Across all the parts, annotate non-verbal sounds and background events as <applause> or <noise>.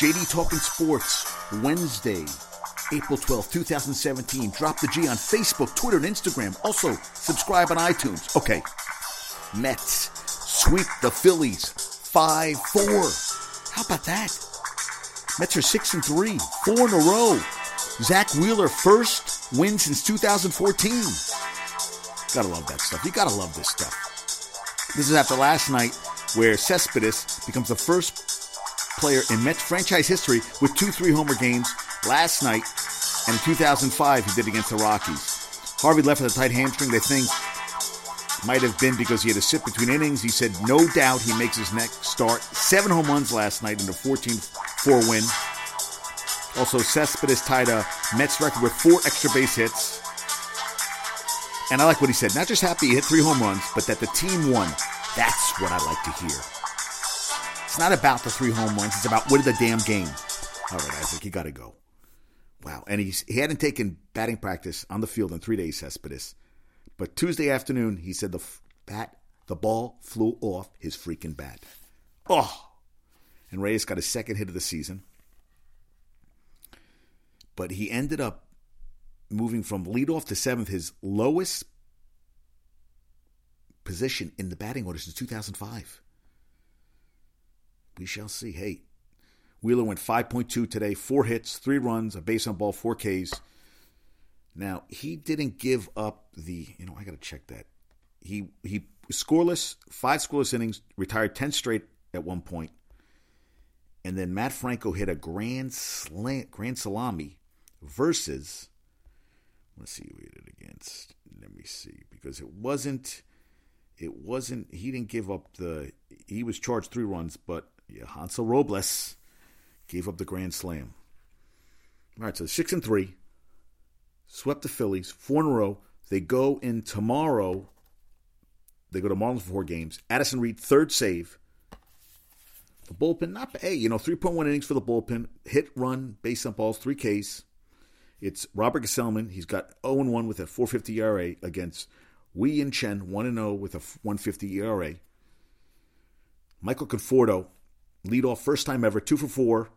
JD Talking Sports, Wednesday, April 12th, 2017. Drop the G on Facebook, Twitter, and Instagram. Also, subscribe on iTunes. Okay. Mets sweep the Phillies 5 4. How about that? Mets are 6 and 3, four in a row. Zack Wheeler, first win since 2014. Gotta love that stuff. You gotta love this stuff. This is after last night where Cespedes becomes the first player in Mets franchise history with two three homer games last night, and in 2005 he did against the Rockies. Harvey left with a tight hamstring. They think might have been because he had to sit between innings. He said no doubt he makes his next start. Seven home runs last night in a 14-4 win. Also, Cespedes tied a Mets record with four extra base hits. And I like what he said. Not just happy he hit three home runs, but that the team won. That's what I like to hear. It's not about the three home runs. It's about winning the damn game. All right, Isaac, you got to go. Wow. And he's, he hadn't taken batting practice on the field in three days, Cespedes. But Tuesday afternoon, he said the bat, the ball flew off his freaking bat. Oh. And Reyes got his second hit of the season. But he ended up moving from leadoff to seventh, his lowest position in the batting order since 2005. We shall see. Hey, Wheeler went 5.2 today, four hits, three runs, a base on ball, four Ks. Now he didn't give up the. You know, I got to check that. He he scoreless, five scoreless innings, retired ten straight at one point, and then Matt Franco hit a grand slant, grand salami versus. Let's see who he it against. Let me see because it wasn't. It wasn't. He didn't give up the. He was charged three runs, but Hansel Robles gave up the grand slam. All right, so six and three swept the Phillies four in a row. They go in tomorrow. They go to Marlins for four games. Addison Reed, third save. The bullpen, not hey, you know, 3.1 innings for the bullpen. Hit, run, base on balls, three Ks. It's Robert Gsellman. He's got 0 and 1 with a 450 ERA against Wei-Yin Chen, 1 and 0 with a 150 ERA. Michael Conforto, lead off first time ever, 2 for 4.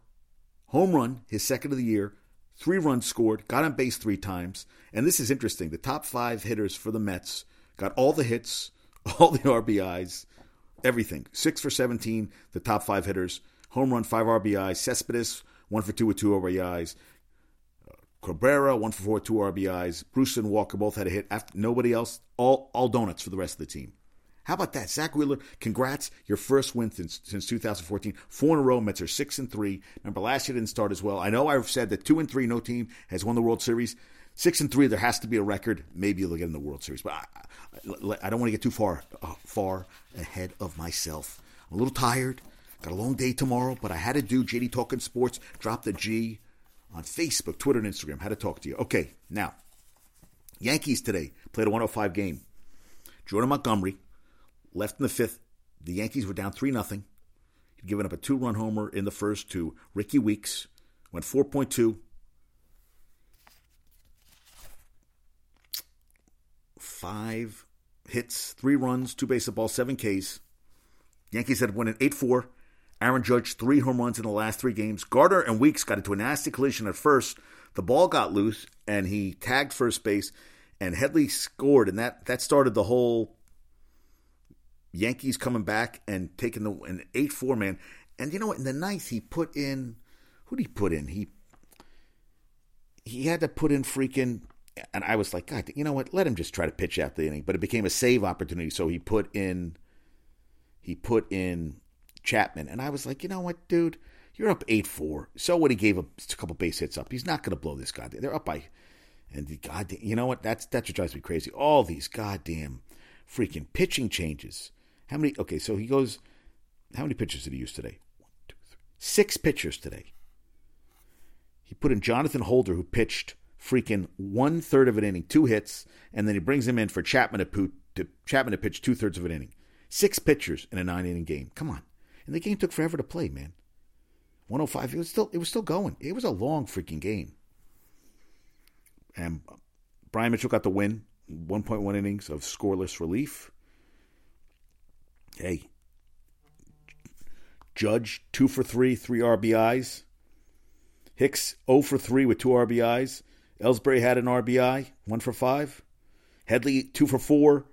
Home run, his second of the year. Three runs scored, got on base three times. And this is interesting. The top five hitters for the Mets got all the hits, <laughs> all the RBIs, everything. Six for 17, the top five hitters. Home run, five RBIs. Cespedes, one for two with two RBIs. Cabrera, one for four, two RBIs. Bruce and Walker both had a hit. After, nobody else, all all donuts for the rest of the team. How about that, Zack Wheeler? Congrats, your first win since, since 2014. Four in a row. Mets are six and three. Remember, last year didn't start as well. I know I've said that two and three, no team has won the World Series. Six and three, there has to be a record. Maybe they'll get in the World Series, but I, I, don't want to get too far uh, far ahead of myself. I'm a little tired. Got a long day tomorrow, but I had to do JD Talking Sports. Drop the G on Facebook, Twitter, and Instagram. How to talk to you. Okay, now Yankees today played a 105 game. Jordan Montgomery left in the fifth. The Yankees were down 3 0. He'd given up a two run homer in the first to Rickie Weeks, went 4.2. Five hits, three runs, two base of ball, seven Ks. Yankees had won at 8 4. Aaron Judge, three home runs in the last three games. Gardner and Weeks got into a nasty collision at first. The ball got loose, and he tagged first base, and Headley scored, and that, that started the whole Yankees coming back and taking the an eight four man. And you know what? In the ninth, he put in who did he put in? He he had to put in freaking. And I was like, God, you know what? Let him just try to pitch out the inning. But it became a save opportunity, so he put in he put in Chapman, and I was like, you know what, dude? You're up eight four. So what? He gave a, a couple base hits up. He's not going to blow this guy. They're up by, and the God, you know what? That's that's what drives me crazy. All these goddamn freaking pitching changes. How many? Okay, so he goes. How many pitchers did he use today? One, two, three. Six pitchers today. He put in Jonathan Holder, who pitched freaking one third of an inning, two hits, and then he brings him in for Chapman to, put, to Chapman to pitch two thirds of an inning. Six pitchers in a nine inning game. Come on, and the game took forever to play, man. 105. It was still it was still going. It was a long freaking game. And Bryan Mitchell got the win. 1.1 innings of scoreless relief hey, Judge two for three, three RBIs. Hicks 0 for 3 with two RBIs. Ellsbury had an RBI, 1 for 5. Headley 2 for 4.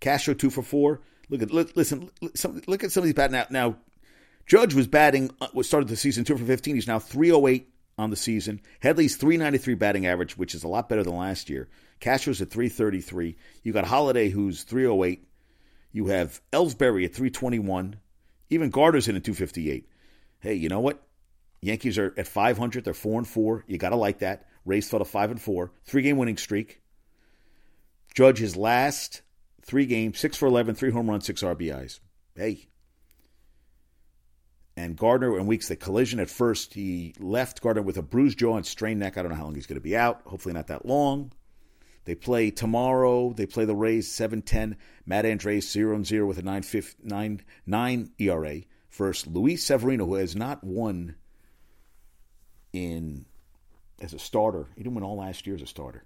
Castro 2 for 4. Look at listen, look at some of these batting out now. Judge was batting uh, was started the season 2 for 15. He's now 308 on the season. Headley's 393 batting average, which is a lot better than last year. Castro's at 333. You got Holliday who's 308. You have Ellsbury at 321. Even Gardner's in at 258. Hey, you know what? Yankees are at 500. They're four and four. You got to like that. Rays fell to five and four. Three game winning streak. Judge his last three games, six for 11, three home runs, six RBIs. Hey. And Gardner and Weeks, the collision at first, he left Gardner with a bruised jaw and strained neck. I don't know how long he's going to be out. Hopefully not that long. They play tomorrow. They play the Rays 7 10. Matt Andriese 0 0 with a 9, 9, 9 ERA. First, Luis Severino, who has not won in as a starter. He didn't win all last year as a starter.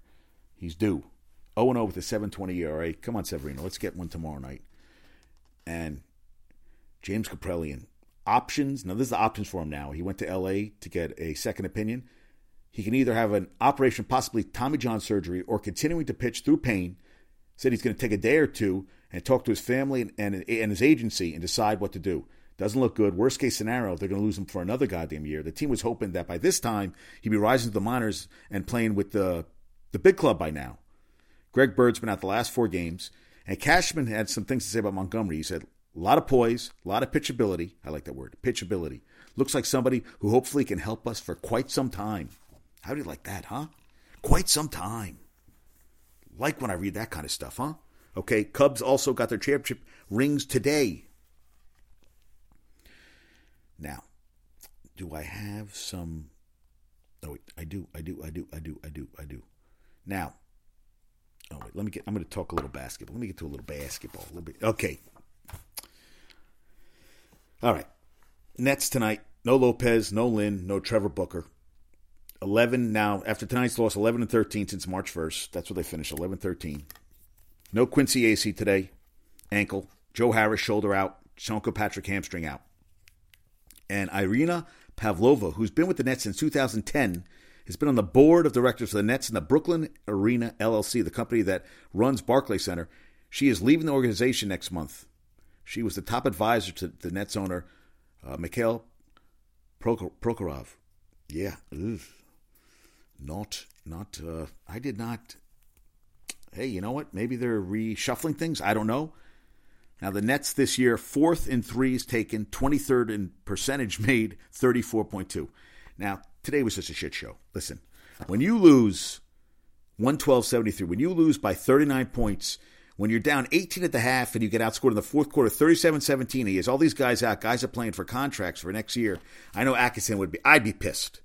He's due. 0 0 with a 720 ERA. Come on, Severino. Let's get one tomorrow night. And James Kaprielian. Options. Now, this is the options for him now. He went to LA to get a second opinion. He can either have an operation, possibly Tommy John surgery, or continuing to pitch through pain. Said he's going to take a day or two and talk to his family and, and, and his agency and decide what to do. Doesn't look good. Worst case scenario, they're going to lose him for another goddamn year. The team was hoping that by this time he'd be rising to the minors and playing with the the big club by now. Greg Bird's been out the last four games, and Cashman had some things to say about Montgomery. He said a lot of poise, a lot of pitchability. I like that word, pitchability. Looks like somebody who hopefully can help us for quite some time. How do you like that, huh? Quite some time. Like when I read that kind of stuff, huh? Okay, Cubs also got their championship rings today. Now, do I have some? Oh, wait, I do, I do, I do, I do, I do, I do. Now, oh wait, let me get. I'm going to talk a little basketball. Let me get to a little basketball. A little bit. Okay. All right. Nets tonight. No Lopez, no Lynn, no Trevor Booker. 11 now after tonight's loss 11 and 13 since march 1st that's what they finished 11 13 no Quincy Acy today ankle joe harris shoulder out Sean Kilpatrick hamstring out and Irina Pavlova, who's been with the Nets since 2010, has been on the board of directors for the Nets and the Brooklyn Arena LLC, the company that runs Barclay Center. She is leaving the organization next month. She was the top advisor to the Nets owner, uh, Mikhail Prokhorov. Yeah. Not, not. Uh, I did not. Hey, you know what? Maybe they're reshuffling things. I don't know. Now, the Nets this year, fourth in threes taken, 23rd in percentage <laughs> made, 34.2. Now, today was just a shit show. Listen, when you lose 112.73, when you lose by 39 points, when you're down 18 at the half and you get outscored in the fourth quarter 37-17, he has all these guys out. Guys are playing for contracts for next year. I know Atkinson would be. I'd be pissed.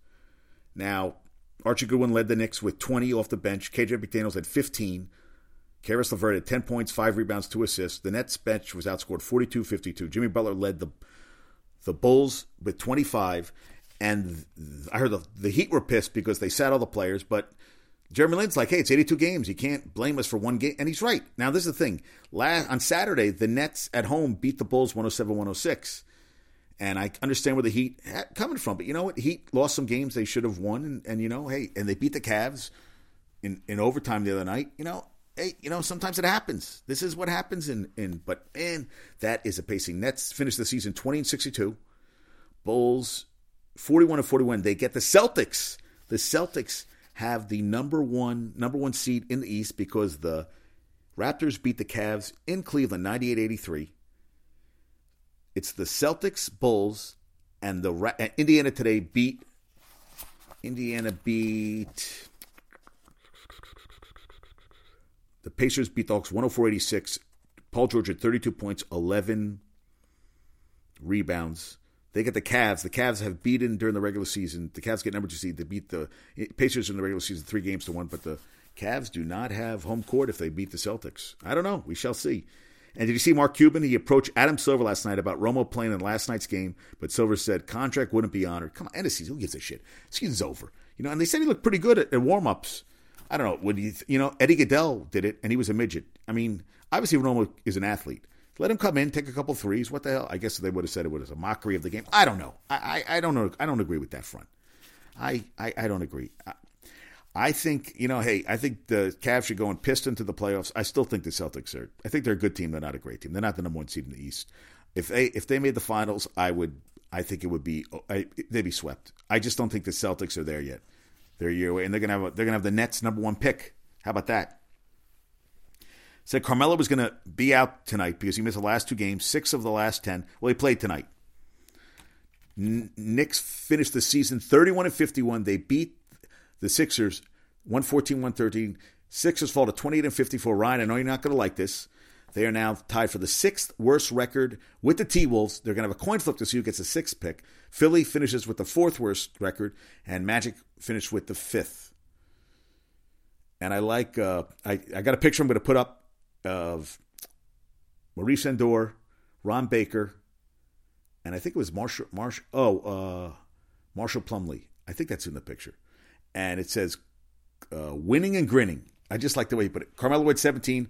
Now, Archie Goodwin led the Knicks with 20 off the bench. KJ McDaniels had 15. Caris LeVert had 10 points, 5 rebounds, 2 assists. The Nets bench was outscored 42 52. Jimmy Butler led the the Bulls with 25. And I heard the, the Heat were pissed because they sat all the players, but Jeremy Lin's like, hey, it's 82 games. You can't blame us for one game. And he's right. Now, this is the thing. Last, on Saturday, the Nets at home beat the Bulls 107 106. And I understand where the Heat coming from. But you know what? Heat lost some games they should have won. And, and you know, hey, and they beat the Cavs in, in overtime the other night. You know, hey, you know, sometimes it happens. This is what happens in in but man, that is a pacing. Nets finish the season 20 and 62. Bulls 41 and 41. They get the Celtics. The Celtics have the number 1 number 1 seed in the East because the Raptors beat the Cavs in Cleveland 98-83. It's the Celtics, Bulls, and the Ra- Indiana today beat Indiana beat The Pacers beat the Hawks 104-86. Paul George had 32 points, 11 rebounds. They get the Cavs. The Cavs have beaten during the regular season. The Cavs get number two seed. They beat the Pacers in the regular season three games to one, but the Cavs do not have home court if they beat the Celtics. I don't know. We shall see. And did you see Mark Cuban? He approached Adam Silver last night about Romo playing in last night's game, but Silver said contract wouldn't be honored. Come on, end of season. Who gives a shit? Season's over. You know, and they said he looked pretty good at, at warm ups. I don't know. Would you, you know, Eddie Gaedel did it, and he was a midget. I mean, obviously Romo is an athlete. Let him come in, take a couple threes. What the hell? I guess they would have said it was a mockery of the game. I don't know. I, I, I don't know. I don't agree with that front. I, I, I don't agree. I think, you know, hey, I think the Cavs should go and Piston to the playoffs. I still think the Celtics are. I think they're a good team. They're not a great team. They're not the number one seed in the East. If they if they made the finals, I would. I think it would be. I, they'd be swept. I just don't think the Celtics are there yet. They're a year away, and they're gonna have a, they're gonna have the Nets number one pick. How about that? Said Carmelo was going to be out tonight because he missed the last two games, six of the last ten. Well, he played tonight. Knicks finished the season 31 and 51. They beat the Sixers 114 113. Sixers fall to 28 and 54. Ryan, I know you're not going to like this. They are now tied for the sixth worst record with the T Wolves. They're going to have a coin flip to see who gets the sixth pick. Philly finishes with the fourth worst record, and Magic finished with the fifth. And I like, uh, I, I got a picture I'm going to put up of Maurice Ndour, Ron Baker, and I think it was Marshall, Marshall oh, uh, Marshall Plumlee. I think that's in the picture. And it says, uh, winning and grinning. I just like the way he put it. Carmelo had 17.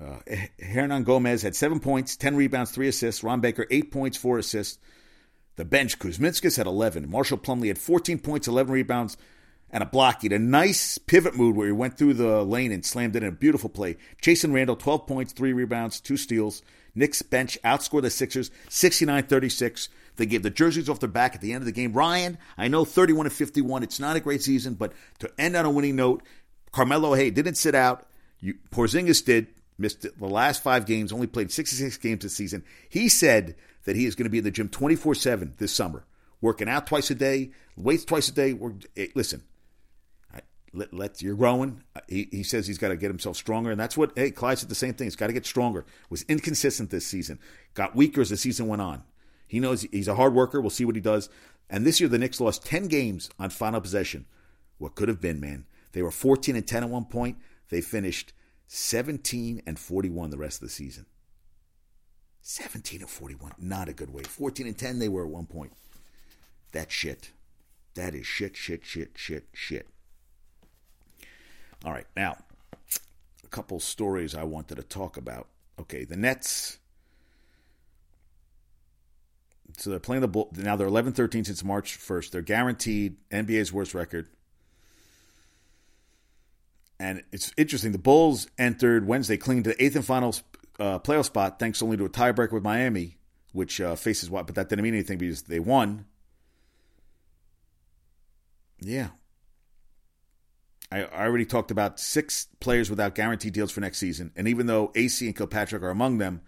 Uh, Hernangomez had seven points, 10 rebounds, three assists. Ron Baker, eight points, four assists. The bench, Kuzminskas had 11. Marshall Plumlee had 14 points, 11 rebounds, and a block. He had a nice pivot move where he went through the lane and slammed it in a beautiful play. Chasson Randle, 12 points, three rebounds, two steals. Knicks bench outscored the Sixers 69 36. They gave the jerseys off their back at the end of the game. Ryan, I know 31 and 51. It's not a great season, but to end on a winning note, Carmelo, hey, didn't sit out. You, Porzingis did, missed the last five games, only played 66 games this season. He said that he is going to be in the gym 24 7 this summer, working out twice a day, weights twice a day. Hey, listen, let, let you're growing. Uh, he, he says he's got to get himself stronger, and that's what. Hey, Clyde said the same thing. He's got to get stronger. Was inconsistent this season. Got weaker as the season went on. He knows he's a hard worker. We'll see what he does. And this year, the Knicks lost ten games on final possession. What could have been, man? They were 14 and 10 at one point. They finished 17 and 41 the rest of the season. 17 and 41, not a good way. 14 and 10 they were at one point. That shit. That is shit, shit, shit, shit, shit. All right, now a couple stories I wanted to talk about. Okay, the Nets. So they're playing the Bull. Now they're 11 13 since March 1st. They're guaranteed NBA's worst record. And it's interesting. The Bulls entered Wednesday, clinging to the eighth and final uh, playoff spot, thanks only to a tiebreaker with Miami, which uh, faces what, but that didn't mean anything because they won. Yeah, I already talked about six players without guaranteed deals for next season. And even though Acy and Kilpatrick are among them,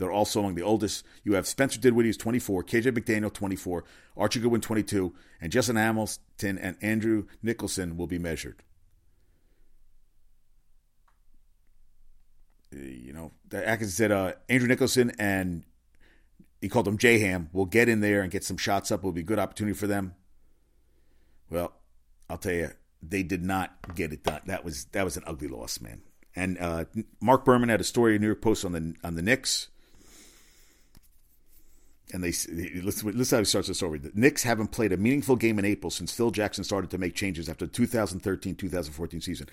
they're also among the oldest. You have Spencer Dinwiddie, who's 24, KJ McDaniel, 24, Archie Goodwin, 22, and Justin Hamilton and Andrew Nicholson will be measured. You know, Atkins said uh, Andrew Nicholson and he called him J Ham will get in there and get some shots up. It will be a good opportunity for them. Well, I'll tell you, they did not get it done. That was that was an ugly loss, man. And uh, Marc Berman had a story in New York Post on the on the Knicks. And they listen, listen how he starts the story. The Knicks haven't played a meaningful game in April since Phil Jackson started to make changes after the 2013-2014 season.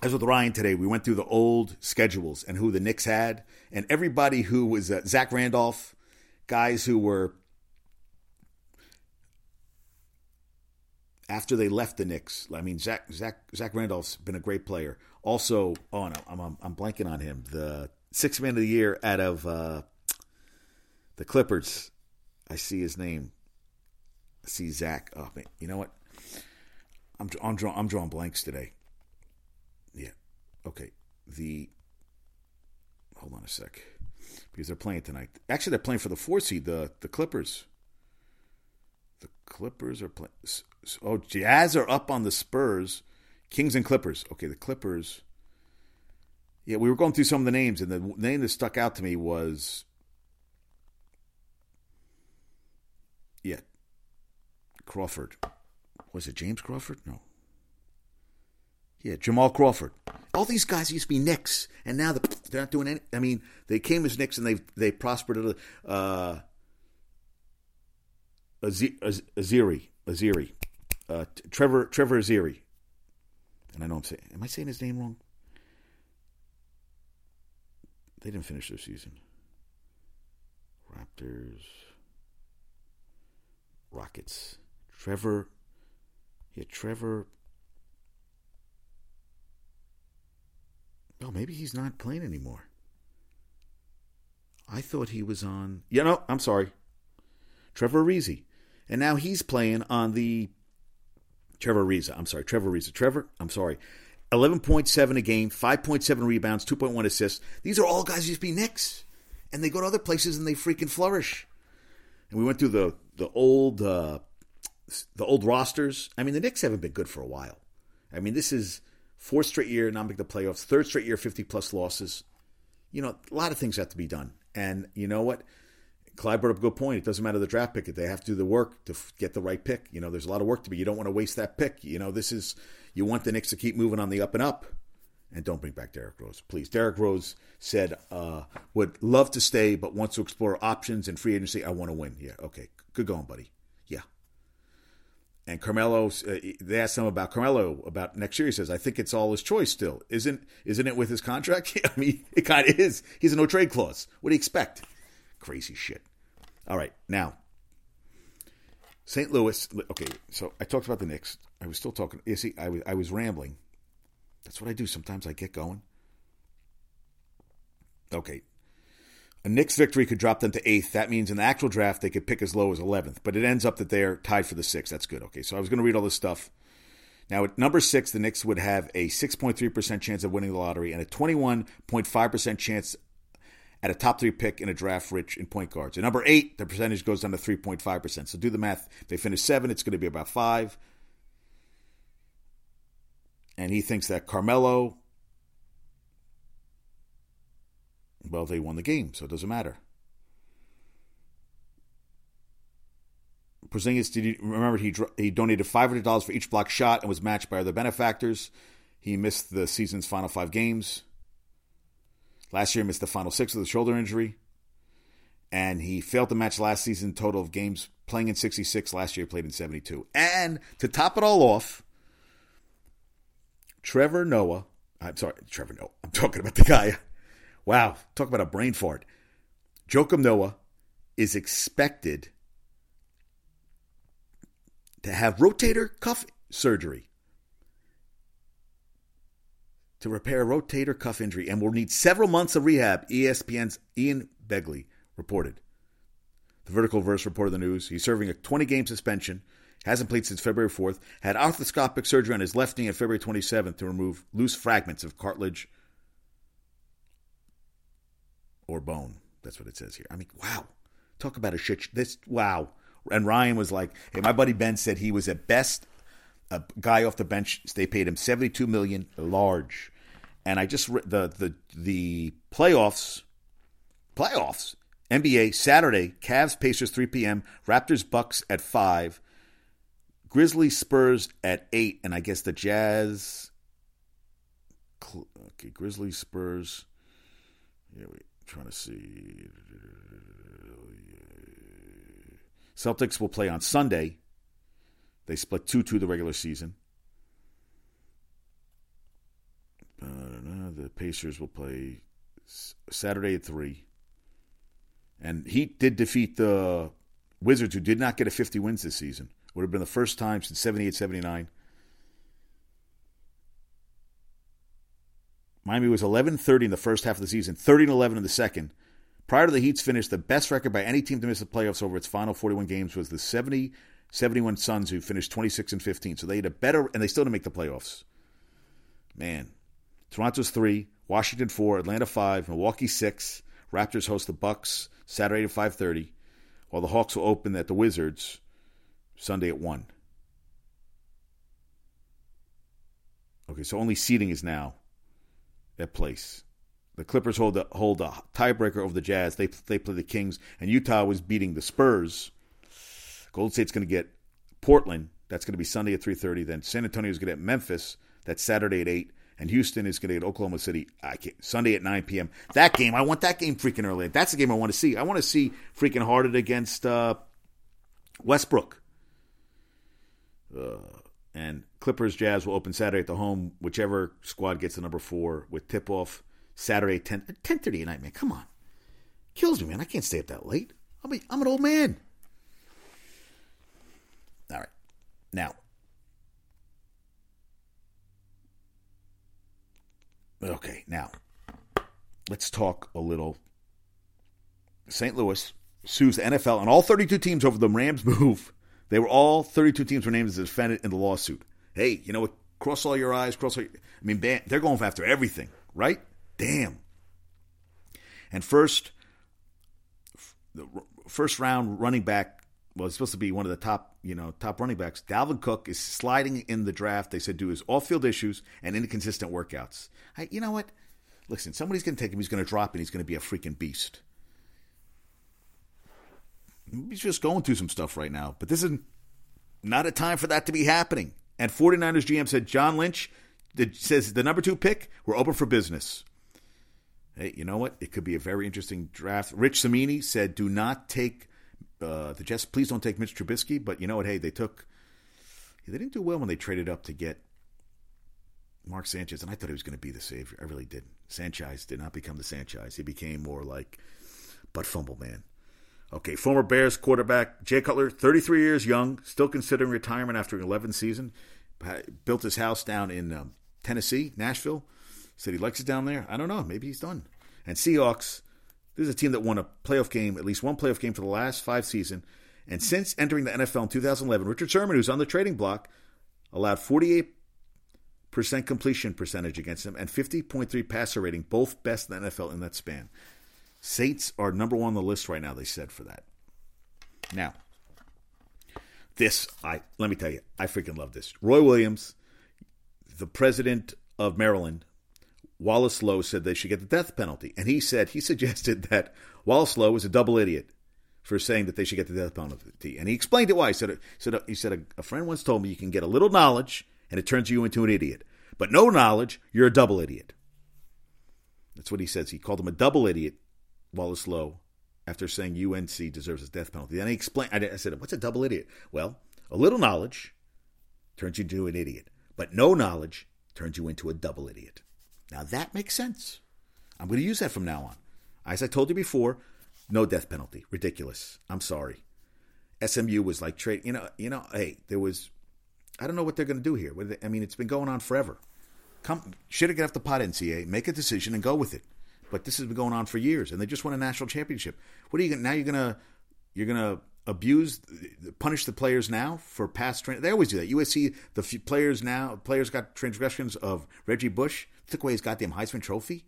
As with Ryan today, we went through the old schedules and who the Knicks had, and everybody who was uh, Zach Randolph, guys who were after they left the Knicks. I mean, Zach Zach Zach Randolph's been a great player. Also, oh no, I'm I'm, I'm blanking on him. The sixth man of the year out of uh, the Clippers. I see his name. I see Zach. Oh man, you know what? I'm I'm I'm drawing blanks today. Yeah. Okay. The hold on a sec because they're playing tonight. Actually, they're playing for the four seed. The the Clippers. The Clippers are playing. Oh, Jazz are up on the Spurs. Kings and Clippers. Okay, the Clippers. Yeah, we were going through some of the names, and the name that stuck out to me was. Yeah. Crawford. Was it James Crawford? No. Yeah, Jamal Crawford. All these guys used to be Knicks, and now <laughs> they're not doing any. I mean, they came as Knicks and they they prospered. Uh, Aziri, Aziri, uh, Trevor Trevor Aziri, and I know I'm saying, am I saying his name wrong? They didn't finish their season. Raptors, Rockets, Trevor. Yeah, Trevor. Oh, maybe he's not playing anymore. I thought he was on. Yeah, no, I'm sorry. Trevor Ariza. And now he's playing on the. Trevor Ariza. I'm sorry. Trevor Ariza. Trevor, I'm sorry. 11.7 a game, 5.7 rebounds, 2.1 assists. These are all guys who used to be Knicks. And they go to other places and they freaking flourish. And we went through the the old uh, the old rosters. I mean, the Knicks haven't been good for a while. I mean, this is fourth straight year not making the playoffs, third straight year 50 plus losses. You know, a lot of things have to be done. And you know what? Clyde brought up a good point. It doesn't matter the draft pick; they have to do the work to get the right pick. You know, there's a lot of work to be. You don't want to waste that pick. You know, this is you want the Knicks to keep moving on the up and up, and don't bring back Derrick Rose, please. Derrick Rose said uh, would love to stay, but wants to explore options and free agency. I want to win. Yeah, okay, good going, buddy. And Carmelo, uh, they asked him about Carmelo about next year. He says, "I think it's all his choice. Still, isn't isn't it with his contract? <laughs> I mean, it kind of is. He's a no trade clause. What do you expect? Crazy shit." All right, now St. Louis. Okay, so I talked about the Knicks. I was still talking. You see, I was I was rambling. That's what I do. Sometimes I get going. Okay. A Knicks victory could drop them to eighth. That means in the actual draft they could pick as low as eleventh, but it ends up that they're tied for the sixth. That's good. Okay, so I was going to read all this stuff. Now at number six, the Knicks would have a 6.3% chance of winning the lottery and a 21.5% chance at a top three pick in a draft rich in point guards. At number eight, the percentage goes down to 3.5%. So do the math. If they finish seven, it's going to be about five. And he thinks that Carmelo, well, they won the game, so it doesn't matter. Porzingis, did you remember he he donated five hundred dollars for each block shot and was matched by other benefactors. He missed the season's final five games. Last year, missed the final six with a shoulder injury. And he failed to match last season total of games playing in 66. Last year, played in 72. And to top it all off, Trevor Noah. I'm sorry, Trevor Noah. I'm talking about the guy. Wow, talk about a brain fart. Joakim Noah is expected to have rotator cuff surgery to repair a rotator cuff injury and will need several months of rehab, ESPN's Ian Begley reported. The Vertical Verse reported the news. He's serving a 20 game suspension, hasn't played since February 4th, had arthroscopic surgery on his left knee on February 27th to remove loose fragments of cartilage or bone. That's what it says here. I mean, wow. Talk about a shit. This, wow. And Ryan was like, hey, my buddy Ben said he was at best a guy off the bench. They paid him seventy two million, large. And I just the the the playoffs, playoffs. NBA Saturday, Cavs Pacers three p.m. Raptors Bucks at five. Grizzlies Spurs at eight, and I guess the Jazz. Okay, Grizzlies Spurs. Yeah, we trying to see. Celtics will play on Sunday they split 2 2 the regular season. Uh, the Pacers will play Saturday at 3. And Heat did defeat the Wizards, who did not get a 50 wins this season. Would have been the first time since 78 79. Miami was 11 30 in the first half of the season, 30 11 in the second. Prior to the Heat's finish, the best record by any team to miss the playoffs over its final 41 games was the 70 71 Suns who finished 26 and 15. So they had a better, and they still didn't make the playoffs. Man, Toronto's three, Washington four, Atlanta five, Milwaukee six. Raptors host the Bucks Saturday at 5:30, while the Hawks will open at the Wizards Sunday at one. Okay, so only seating is now at place. The Clippers hold a, hold tiebreaker over the Jazz. They they play the Kings, and Utah was beating the Spurs Golden State's going to get Portland. That's going to be Sunday at 3:30. Then San Antonio is going to get Memphis. That's Saturday at 8. And Houston is going to get Oklahoma City I can't, Sunday at 9 p.m. That game, I want that game freaking early. That's the game I want to see. I want to see freaking Harden against uh, Westbrook. Uh, Clippers Jazz will open Saturday at the home. Whichever squad gets the number four with tip off Saturday 10 10 30 at night, man. Come on. Kills me, man. I can't stay up that late. I'll be, I'm an old man. All right. Now. Okay, now. Let's talk a little St. Louis sues the NFL and all 32 teams over the Rams move. They were all 32 teams were named as defendant in the lawsuit. Hey, you know what? Cross all your eyes. Cross all. Your, I mean, they're going after everything, right? Damn. And first, the first round running back was supposed to be one of the top, you know, top running backs. Dalvin Cook is sliding in the draft. They said due his off-field issues and inconsistent workouts. I, you know what? Listen, somebody's going to take him. He's going to drop, and he's going to be a freaking beast. He's just going through some stuff right now, but this is not a time for that to be happening. And 49ers GM said John Lynch says the number two pick, we're open for business. Hey, you know what? It could be a very interesting draft. Rich Cimini said, do not take uh, the Jets, please don't take Mitch Trubisky. But you know what? Hey, they took, they didn't do well when they traded up to get Mark Sanchez, and I thought he was going to be the savior. I really didn't. Sanchez did not become the Sanchez. He became more like butt fumble man. Okay, former Bears quarterback Jay Cutler, 33 years young, still considering retirement after an 11 season. Built his house down in um, Tennessee, Nashville. Said he likes it down there. I don't know. Maybe he's done. And Seahawks, this is a team that won a playoff game, at least one playoff game for the last five seasons. And since entering the NFL in 2011, Richard Sherman, who's on the trading block, allowed 48 percent completion percentage against him and 50.3 passer rating, both best in the NFL in that span. Saints are number one on the list right now, they said for that. Now, this, I let me tell you, I freaking love this. Roy Williams, the president of Maryland, Wallace Loh said they should get the death penalty. And he said, he suggested that Wallace Loh was a double idiot for saying that they should get the death penalty. And he explained it why. He said, said he said a friend once told me you can get a little knowledge and it turns you into an idiot. But no knowledge, you're a double idiot. That's what he says. He called him a double idiot Wallace Loh after saying UNC deserves a death penalty. Then he explained, I said, what's a double idiot? Well, a little knowledge turns you into an idiot, but no knowledge turns you into a double idiot. Now that makes sense. I'm going to use that from now on. As I told you before, no death penalty. Ridiculous. I'm sorry. SMU was like trade. You know. You know. Hey, there was. I don't know what they're going to do here. I mean, it's been going on forever. Come, should have get off the pot, NCA. Make a decision and go with it. But this has been going on for years, and they just won a national championship. What are you gonna, now? You're gonna you're gonna abuse, punish the players now for past training. They always do that. USC, the players now, players got transgressions of Reggie Bush, took away his goddamn Heisman Trophy.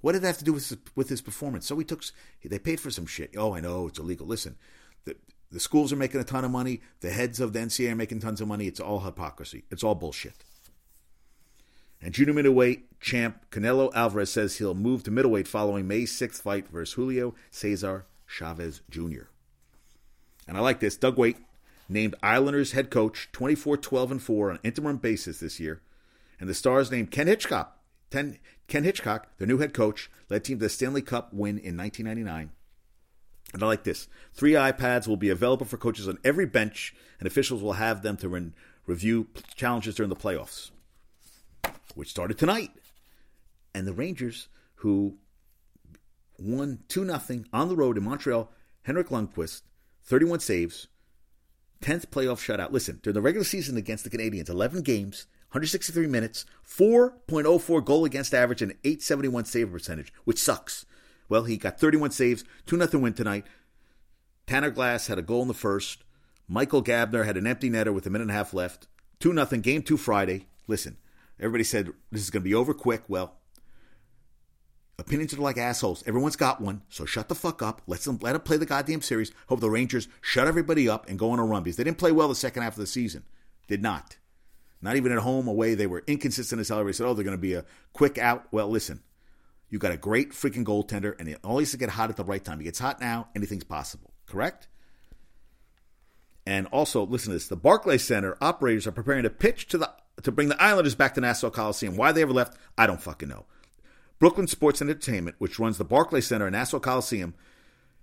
What did that have to do with with his performance? So he took, they paid for some shit. Oh, I know it's illegal. Listen, the the schools are making a ton of money. The heads of the NCAA are making tons of money. It's all hypocrisy. It's all bullshit. And junior middleweight champ Canelo Alvarez says he'll move to middleweight following May sixth fight versus Julio Cesar Chavez Jr. And I like this. Doug Weight named Islanders head coach 24 12 and 4 on an interim basis this year. And the Stars named Ken Hitchcock. Ken Hitchcock, their new head coach, led team to the Stanley Cup win in 1999. And I like this. Three iPads will be available for coaches on every bench, and officials will have them to re- review challenges during the playoffs which started tonight. And the Rangers, who won 2 0 on the road in Montreal, Henrik Lundqvist, 31 saves, 10th playoff shutout. Listen, during the regular season against the Canadiens, 11 games, 163 minutes, 4.04 goal against average, and 871 save percentage, which sucks. Well, he got 31 saves, 2 0 win tonight. Tanner Glass had a goal in the first. Michael Grabner had an empty netter with a minute and a half left. 2 0, game two Friday. Listen, Everybody said this is going to be over quick. Well, opinions are like assholes. Everyone's got one, so shut the fuck up. Let them let them play the goddamn series. Hope the Rangers shut everybody up and go on a run because they didn't play well the second half of the season. Did not. Not even at home, away. They were inconsistent as hell. Everybody said, "Oh, they're going to be a quick out." Well, listen, you got a great freaking goaltender, and he always get hot at the right time. He gets hot now, anything's possible. Correct? And also, listen to this: the Barclays Center operators are preparing to pitch to the to bring the Islanders back to Nassau Coliseum. Why they ever left, I don't fucking know. Brooklyn Sports Entertainment, which runs the Barclay Center and Nassau Coliseum,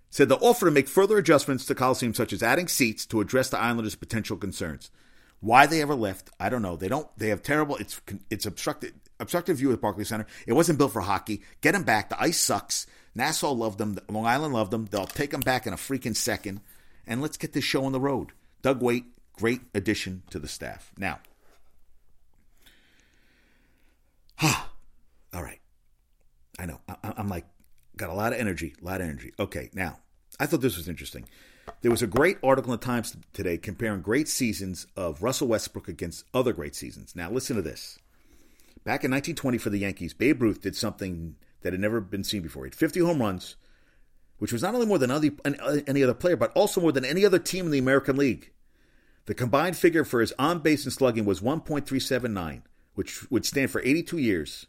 said they'll offer to make further adjustments to Coliseum, such as adding seats to address the Islanders' potential concerns. Why they ever left, I don't know. They don't. They have terrible. It's it's obstructed obstructive view of the Barclays Center. It wasn't built for hockey. Get them back. The ice sucks. Nassau loved them. Long Island loved them. They'll take them back in a freaking second. And let's get this show on the road. Doug Weight, great addition to the staff. Now, All right. I know. I, am like, got a lot of energy, a lot of energy. Okay, now I thought this was interesting. There was a great article in the Times today comparing great seasons of Russell Westbrook against other great seasons. Now listen to this. Back in 1920 for the Yankees, Babe Ruth did something that had never been seen before. He had 50 home runs, which was not only more than uh, any other player, but also more than any other team in the American League. The combined figure for his on base and slugging was 1.379, which would stand for 82 years.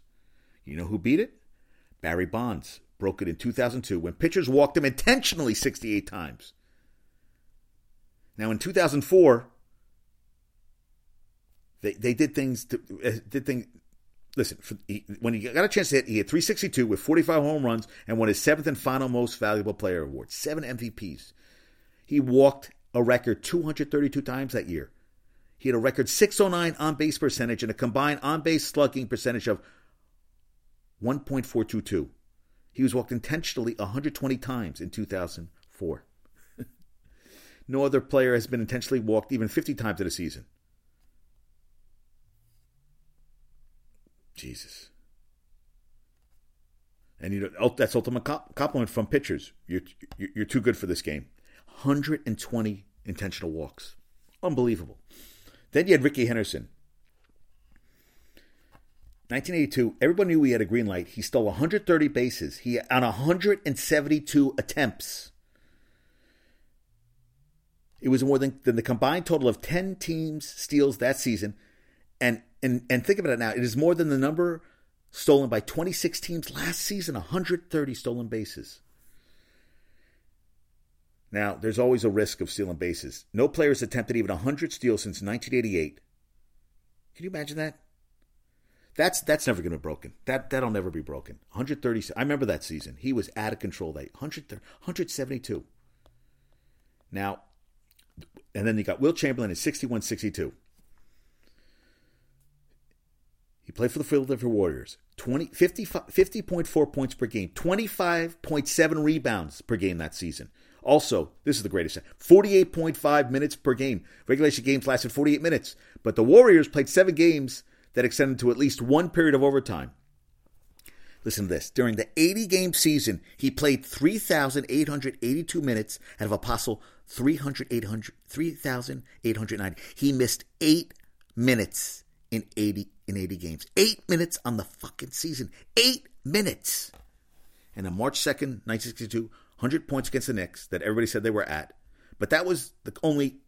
You know who beat it? Barry Bonds broke it in 2002 when pitchers walked him intentionally 68 times. Now in 2004, they, they did things to, uh, did things listen, for, he, when he got a chance to hit, he had 362 with 45 home runs and won his seventh and final most valuable player award, seven MVPs. He walked a record 232 times that year. He had a record 609 on base percentage and a combined on base slugging percentage of 1.422. He was walked intentionally 120 times in 2004. <laughs> no other player has been intentionally walked even 50 times in a season. Jesus. And you know that's ultimate compliment from pitchers. You're you're too good for this game. 120 intentional walks, unbelievable. Then you had Rickey Henderson. 1982, everybody knew he had a green light. He stole 130 bases. He on 172 attempts. It was more than, than the combined total of 10 teams' steals that season, and and and think about it now. It is more than the number stolen by 26 teams last season, 130 stolen bases. Now, there's always a risk of stealing bases. No player has attempted even 100 steals since 1988. Can you imagine that? That's that's never going to be broken. That that'll never be broken. 130. I remember that season. He was out of control. That 172. Now, and then you got Wilt Chamberlain at 61-62. He played for the Philadelphia Warriors. 20, 50, 50.4 points per game, 25.7 rebounds per game that season. Also, this is the greatest 48.5 minutes per game. Regulation games lasted 48 minutes, but the Warriors played seven games that extended to at least one period of overtime. Listen to this. During the 80 game season, he played 3,882 minutes out of a possible 3,890. He missed eight minutes in 80 in 80 games. Eight minutes on the fucking season. Eight minutes. And on March 2nd, 1962, 100 points against the Knicks that everybody said they were at. But that was the only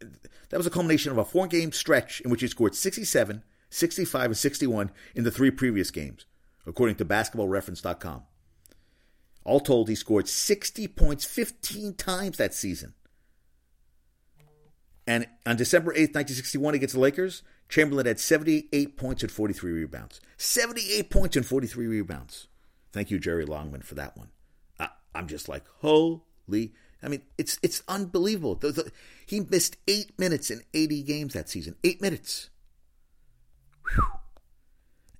that was a culmination of a four game stretch in which he scored 67, 65, and 61 in the three previous games, according to basketballreference.com. All told, he scored 60 points 15 times that season. And on December 8th, 1961, against the Lakers, Chamberlain had 78 points and 43 rebounds. 78 points and 43 rebounds. Thank you, Jeré Longman, for that one. I, am just like, holy. I mean, it's it's unbelievable. He missed eight minutes in 80 games that season. Eight minutes. Whew.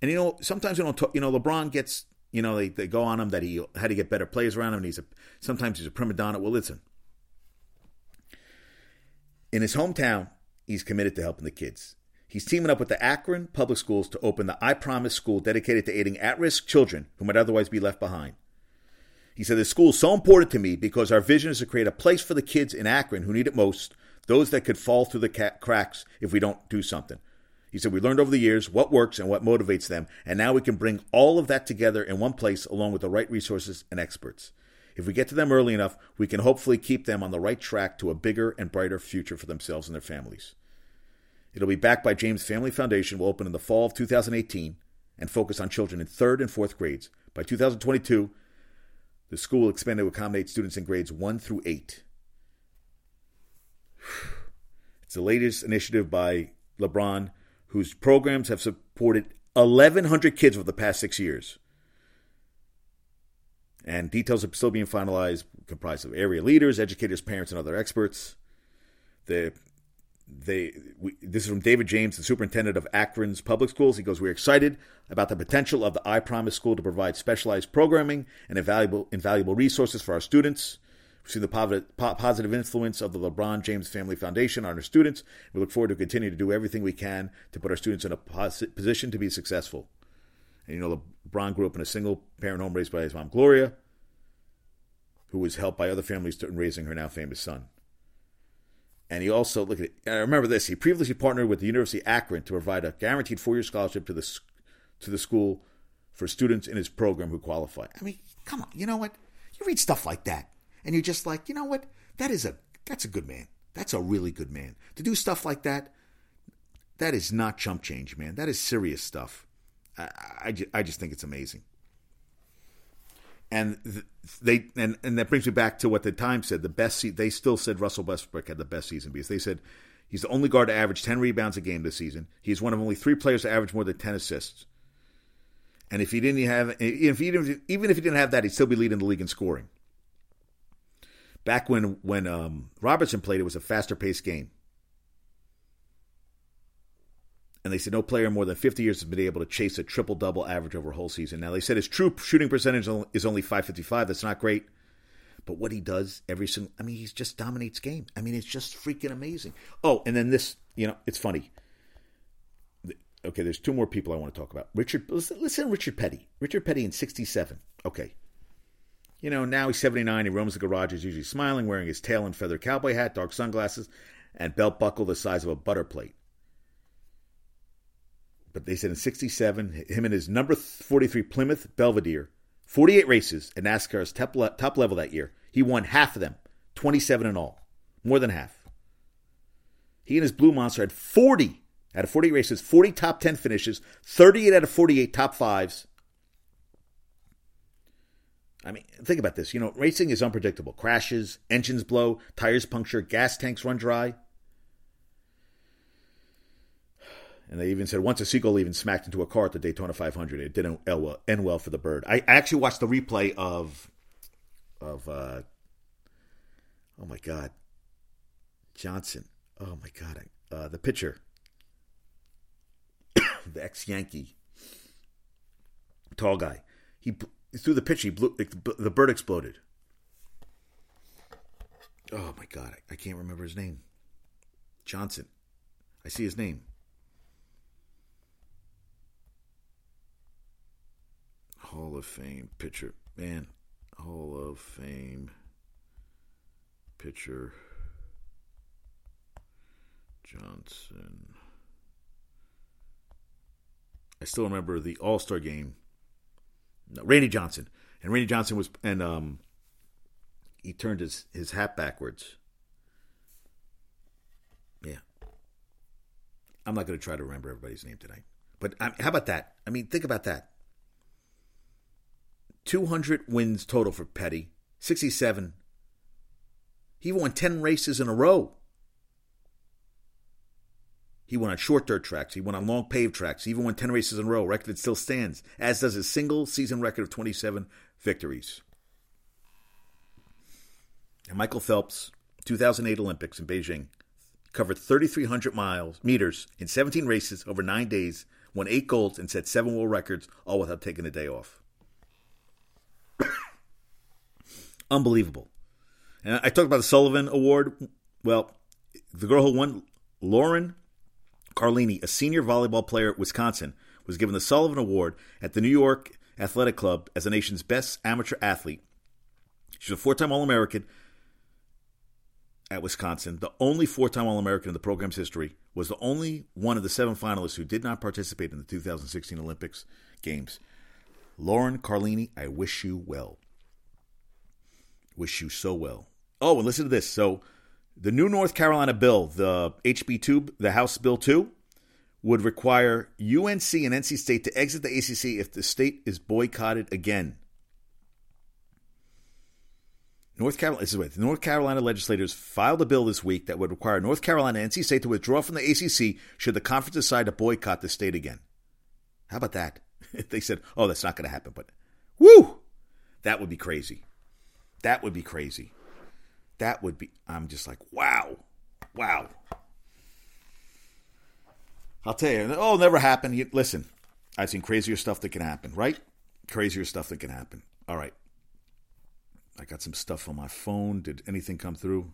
And you know, sometimes you don't talk, you know, LeBron gets, you know, they, they go on him that he had to get better players around him, and he's a sometimes he's a prima donna. Well, listen. In his hometown, he's committed to helping the kids. He's teaming up with the Akron Public Schools to open the I Promise School dedicated to aiding at risk children who might otherwise be left behind. He said, The school is so important to me because our vision is to create a place for the kids in Akron who need it most, those that could fall through the cracks if we don't do something. He said, We learned over the years what works and what motivates them, and now we can bring all of that together in one place along with the right resources and experts. If we get to them early enough, we can hopefully keep them on the right track to a bigger and brighter future for themselves and their families. It'll be backed by James Family Foundation, will open in the fall of 2018 and focus on children in third and fourth grades. By 2022, the school expanded to accommodate students in grades 1 through 8. <sighs> It's the latest initiative by LeBron, whose programs have supported 1,100 kids over the past six years. And details are still being finalized, comprised of area leaders, educators, parents, and other experts. The they we, this is from David James, the superintendent of Akron's public schools. He goes, "We're excited about the potential of the I Promise School to provide specialized programming and invaluable invaluable resources for our students. We've seen the positive influence of the LeBron James Family Foundation on our students. We look forward to continue to do everything we can to put our students in a position to be successful." And you know, LeBron grew up in a single parent home raised by his mom Gloria. who was helped by other families in raising her now famous son. And he also, look at it, I remember this, he previously partnered with the University of Akron to provide a guaranteed four year scholarship to the, to the school for students in his program who qualify. I mean, come on, you know what? You read stuff like that, and you're just like, you know what? That is a that's a good man. That's a really good man. To do stuff like that, that is not chump change, man. That is serious stuff. I, I, I just think it's amazing. And they and, and that brings me back to what the Times said. The best se- they still said Russell Westbrook had the best season because they said he's the only guard to average ten rebounds a game this season. He's one of only three players to average more than ten assists. And if he didn't have, if he didn't, even if he didn't have that, he'd still be leading the league in scoring. Back when when um, Robertson played, it was a faster paced game. And they said no player more than 50 years has been able to chase a triple double average over a whole season. Now they said his true shooting percentage is only 555. That's not great. But what he does every single, I mean, he just dominates game. I mean, it's just freaking amazing. Oh, and then this, you know, it's funny. Okay, there's two more people I want to talk about. Richard, listen, listen Richard Petty. Richard Petty in 67. Okay, you know, now he's 79. He roams the garages, he's usually smiling, wearing his tail and feather cowboy hat, dark sunglasses, and belt buckle the size of a butter plate. But they said in 67, him and his number 43 Plymouth Belvedere, 48 races at NASCAR's top, le- top level that year. He won half of them, 27 in all, more than half. He and his Blue Monster had 40 out of 40 races, 40 top 10 finishes, 38 out of 48 top fives, I mean, think about this. You know, racing is unpredictable. Crashes, engines blow, tires puncture, gas tanks run dry. And they even said once a seagull even smacked into a car at the Daytona 500. It didn't end well for the bird. I actually watched the replay of, of, uh, oh my God, Johnson. Oh my God, uh, the pitcher, <coughs> the ex Yankee, tall guy. He threw the pitch. He blew. The bird exploded. Oh my god, I can't remember his name. Johnson. I see his name. Of Fame pitcher. Man, Hall of Fame pitcher. Johnson. I still remember the All Star game no, Randy Johnson. And Randy Johnson was and um he turned his his hat backwards. Yeah. I'm not going to try to remember everybody's name tonight. But um, how about that? I mean, think about that. 200 wins total for Petty, 67. He won 10 races in a row. He won on short dirt tracks. He won on long paved tracks. He even won 10 races in a row, record that still stands, as does his single season record of 27 victories. And Michael Phelps, 2008 Olympics in Beijing, covered 3,300 miles meters in 17 races over nine days, won eight golds, and set seven world records, all without taking a day off. Unbelievable. And I talked about the Sullivan Award. Well, the girl who won, Lauren Carlini, a senior volleyball player at Wisconsin, was given the Sullivan Award at the New York Athletic Club as the nation's best amateur athlete. She's a four time All American at Wisconsin. The only four time All American in the program's history was the only one of the seven finalists who did not participate in the 2016 Olympics Games. Lauren Carlini, I wish you well. Wish you so well. Oh, and listen to this. So, the new North Carolina bill, the HB2, the House Bill 2, would require UNC and NC State to exit the ACC if the state is boycotted again. North Carolina, this is what, North Carolina legislators filed a bill this week that would require North Carolina and NC State to withdraw from the ACC should the conference decide to boycott the state again. How about that? <laughs> they said, oh, that's not going to happen, but woo! That would be crazy. That would be crazy. That would be, I'm just like, wow, wow. I'll tell you, oh, never happened. Listen, I've seen crazier stuff that can happen, right? Crazier stuff that can happen. All right. I got some stuff on my phone. Did anything come through?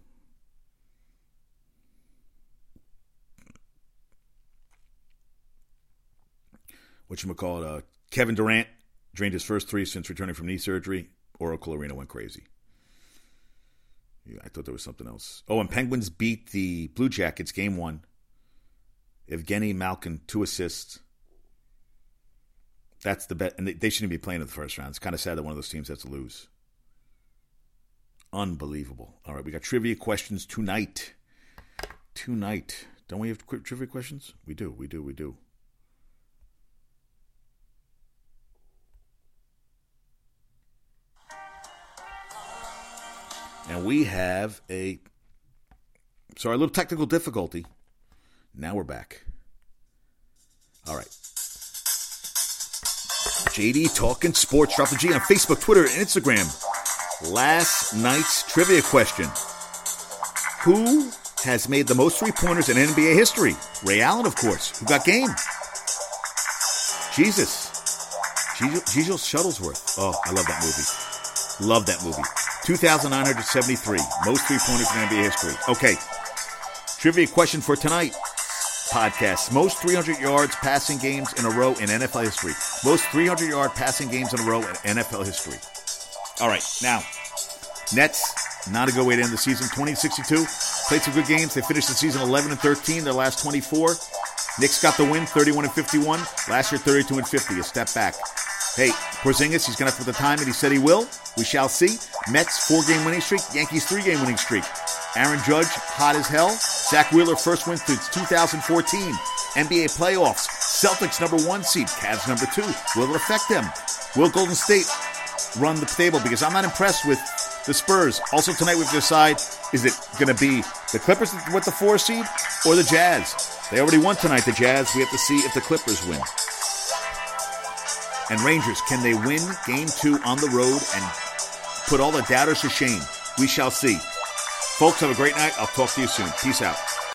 What you call it? Uh, Kevin Durant drained his first three since returning from knee surgery. Oracle Arena went crazy. Yeah, I thought there was something else. Oh, and Penguins beat the Blue Jackets game one. Evgeny Malkin, two assists. That's the bet. And they, they shouldn't be playing in the first round. It's kind of sad that one of those teams has to lose. Unbelievable. All right, we got trivia questions tonight. Tonight. Don't we have trivia questions? We do, we do, we do. And we have a sorry, a little technical difficulty. Now we're back. All right. JD Talking Sports. Drop the G on Facebook, Twitter, and Instagram. Last night's trivia question Who has made the most three pointers in NBA history? Ray Allen, of course. Who got game? Jesus. Jesus Shuttlesworth. Oh, I love that movie. Love that movie. 2,973. Most three pointers in NBA history. Okay. Trivia question for tonight podcast. Most 300 yards passing games in a row in NFL history. Most 300 yard passing games in a row in NFL history. All right, now, Nets, not a good way to end the season. 2062, played some good games. They finished the season 11 and 13, their last 24. Knicks got the win, 31 and 51. Last year, 32 and 50, a step back. Hey, Porzingis, he's going to put the time, and he said he will. We shall see. Mets, four game winning streak. Yankees, three game winning streak. Aaron Judge, hot as hell. Zack Wheeler, first win since 2014. NBA playoffs. Celtics, number one seed. Cavs, number two. Will it affect them? Will Golden State run the table? Because I'm not impressed with the Spurs. Also, tonight we have to decide is it going to be the Clippers with the four seed or the Jazz? They already won tonight, the Jazz. We have to see if the Clippers win. And Rangers, can they win game two on the road and put all the doubters to shame? We shall see. Folks, have a great night. I'll talk to you soon. Peace out.